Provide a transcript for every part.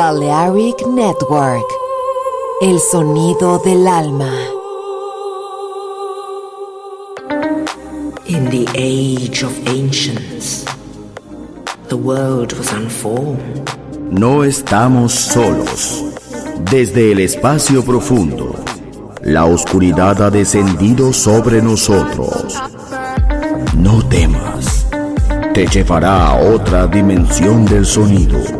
Balearic Network. El sonido del alma. In the age of ancients, the world was unformed. No estamos solos. Desde el espacio profundo, la oscuridad ha descendido sobre nosotros. No temas. Te llevará a otra dimensión del sonido.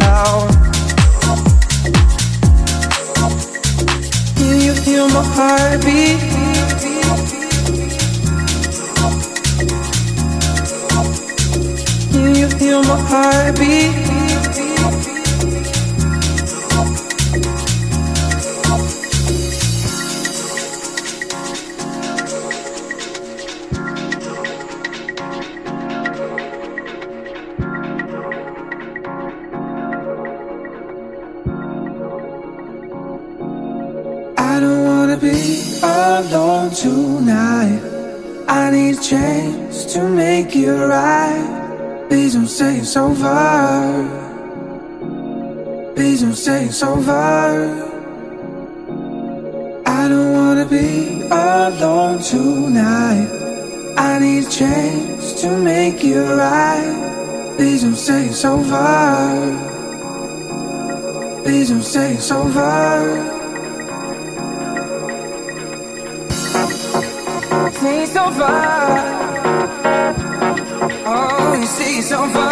out. You feel my heartbeat? Can you feel my heartbeat? chance to make it right. Please don't say it's over. Please don't say it's over. I don't wanna be alone tonight. I need a chance to make it right. Please don't say it's over. Please don't say it's over. Please don't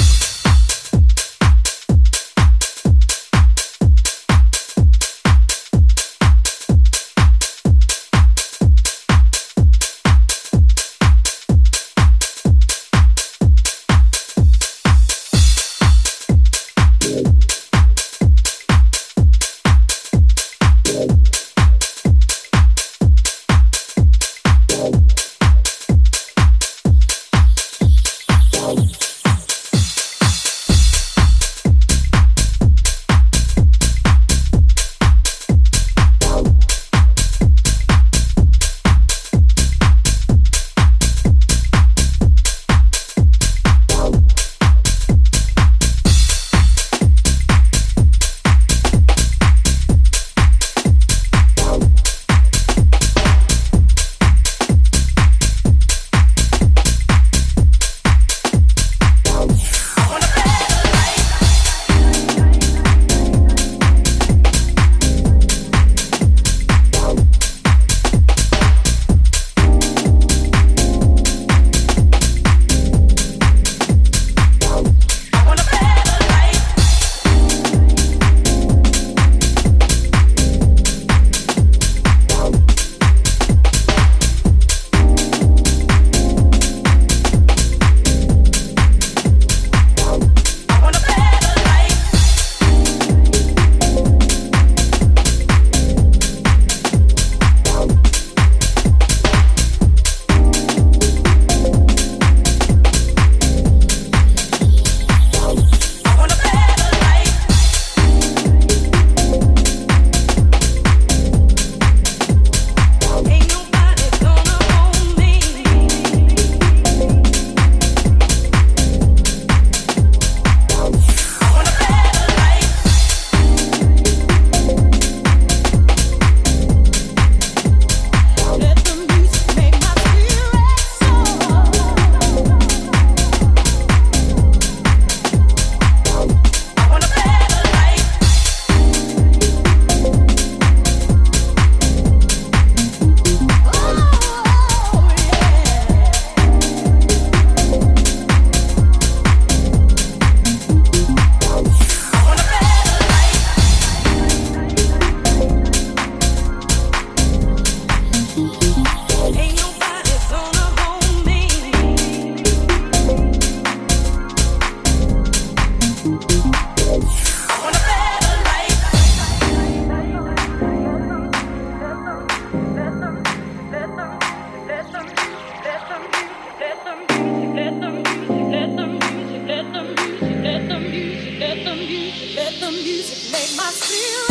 music made my spirit.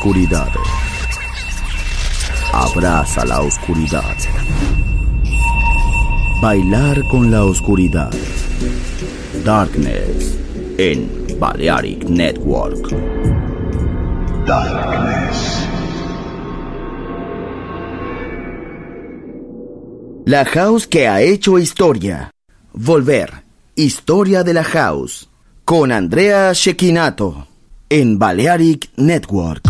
oscuridad. Abraza la oscuridad. Bailar con la oscuridad. Darkness en Balearic Network. Darkness. La house que ha hecho historia. Volver. Historia de la house. Con Andrea Shekinato. En Balearic Network.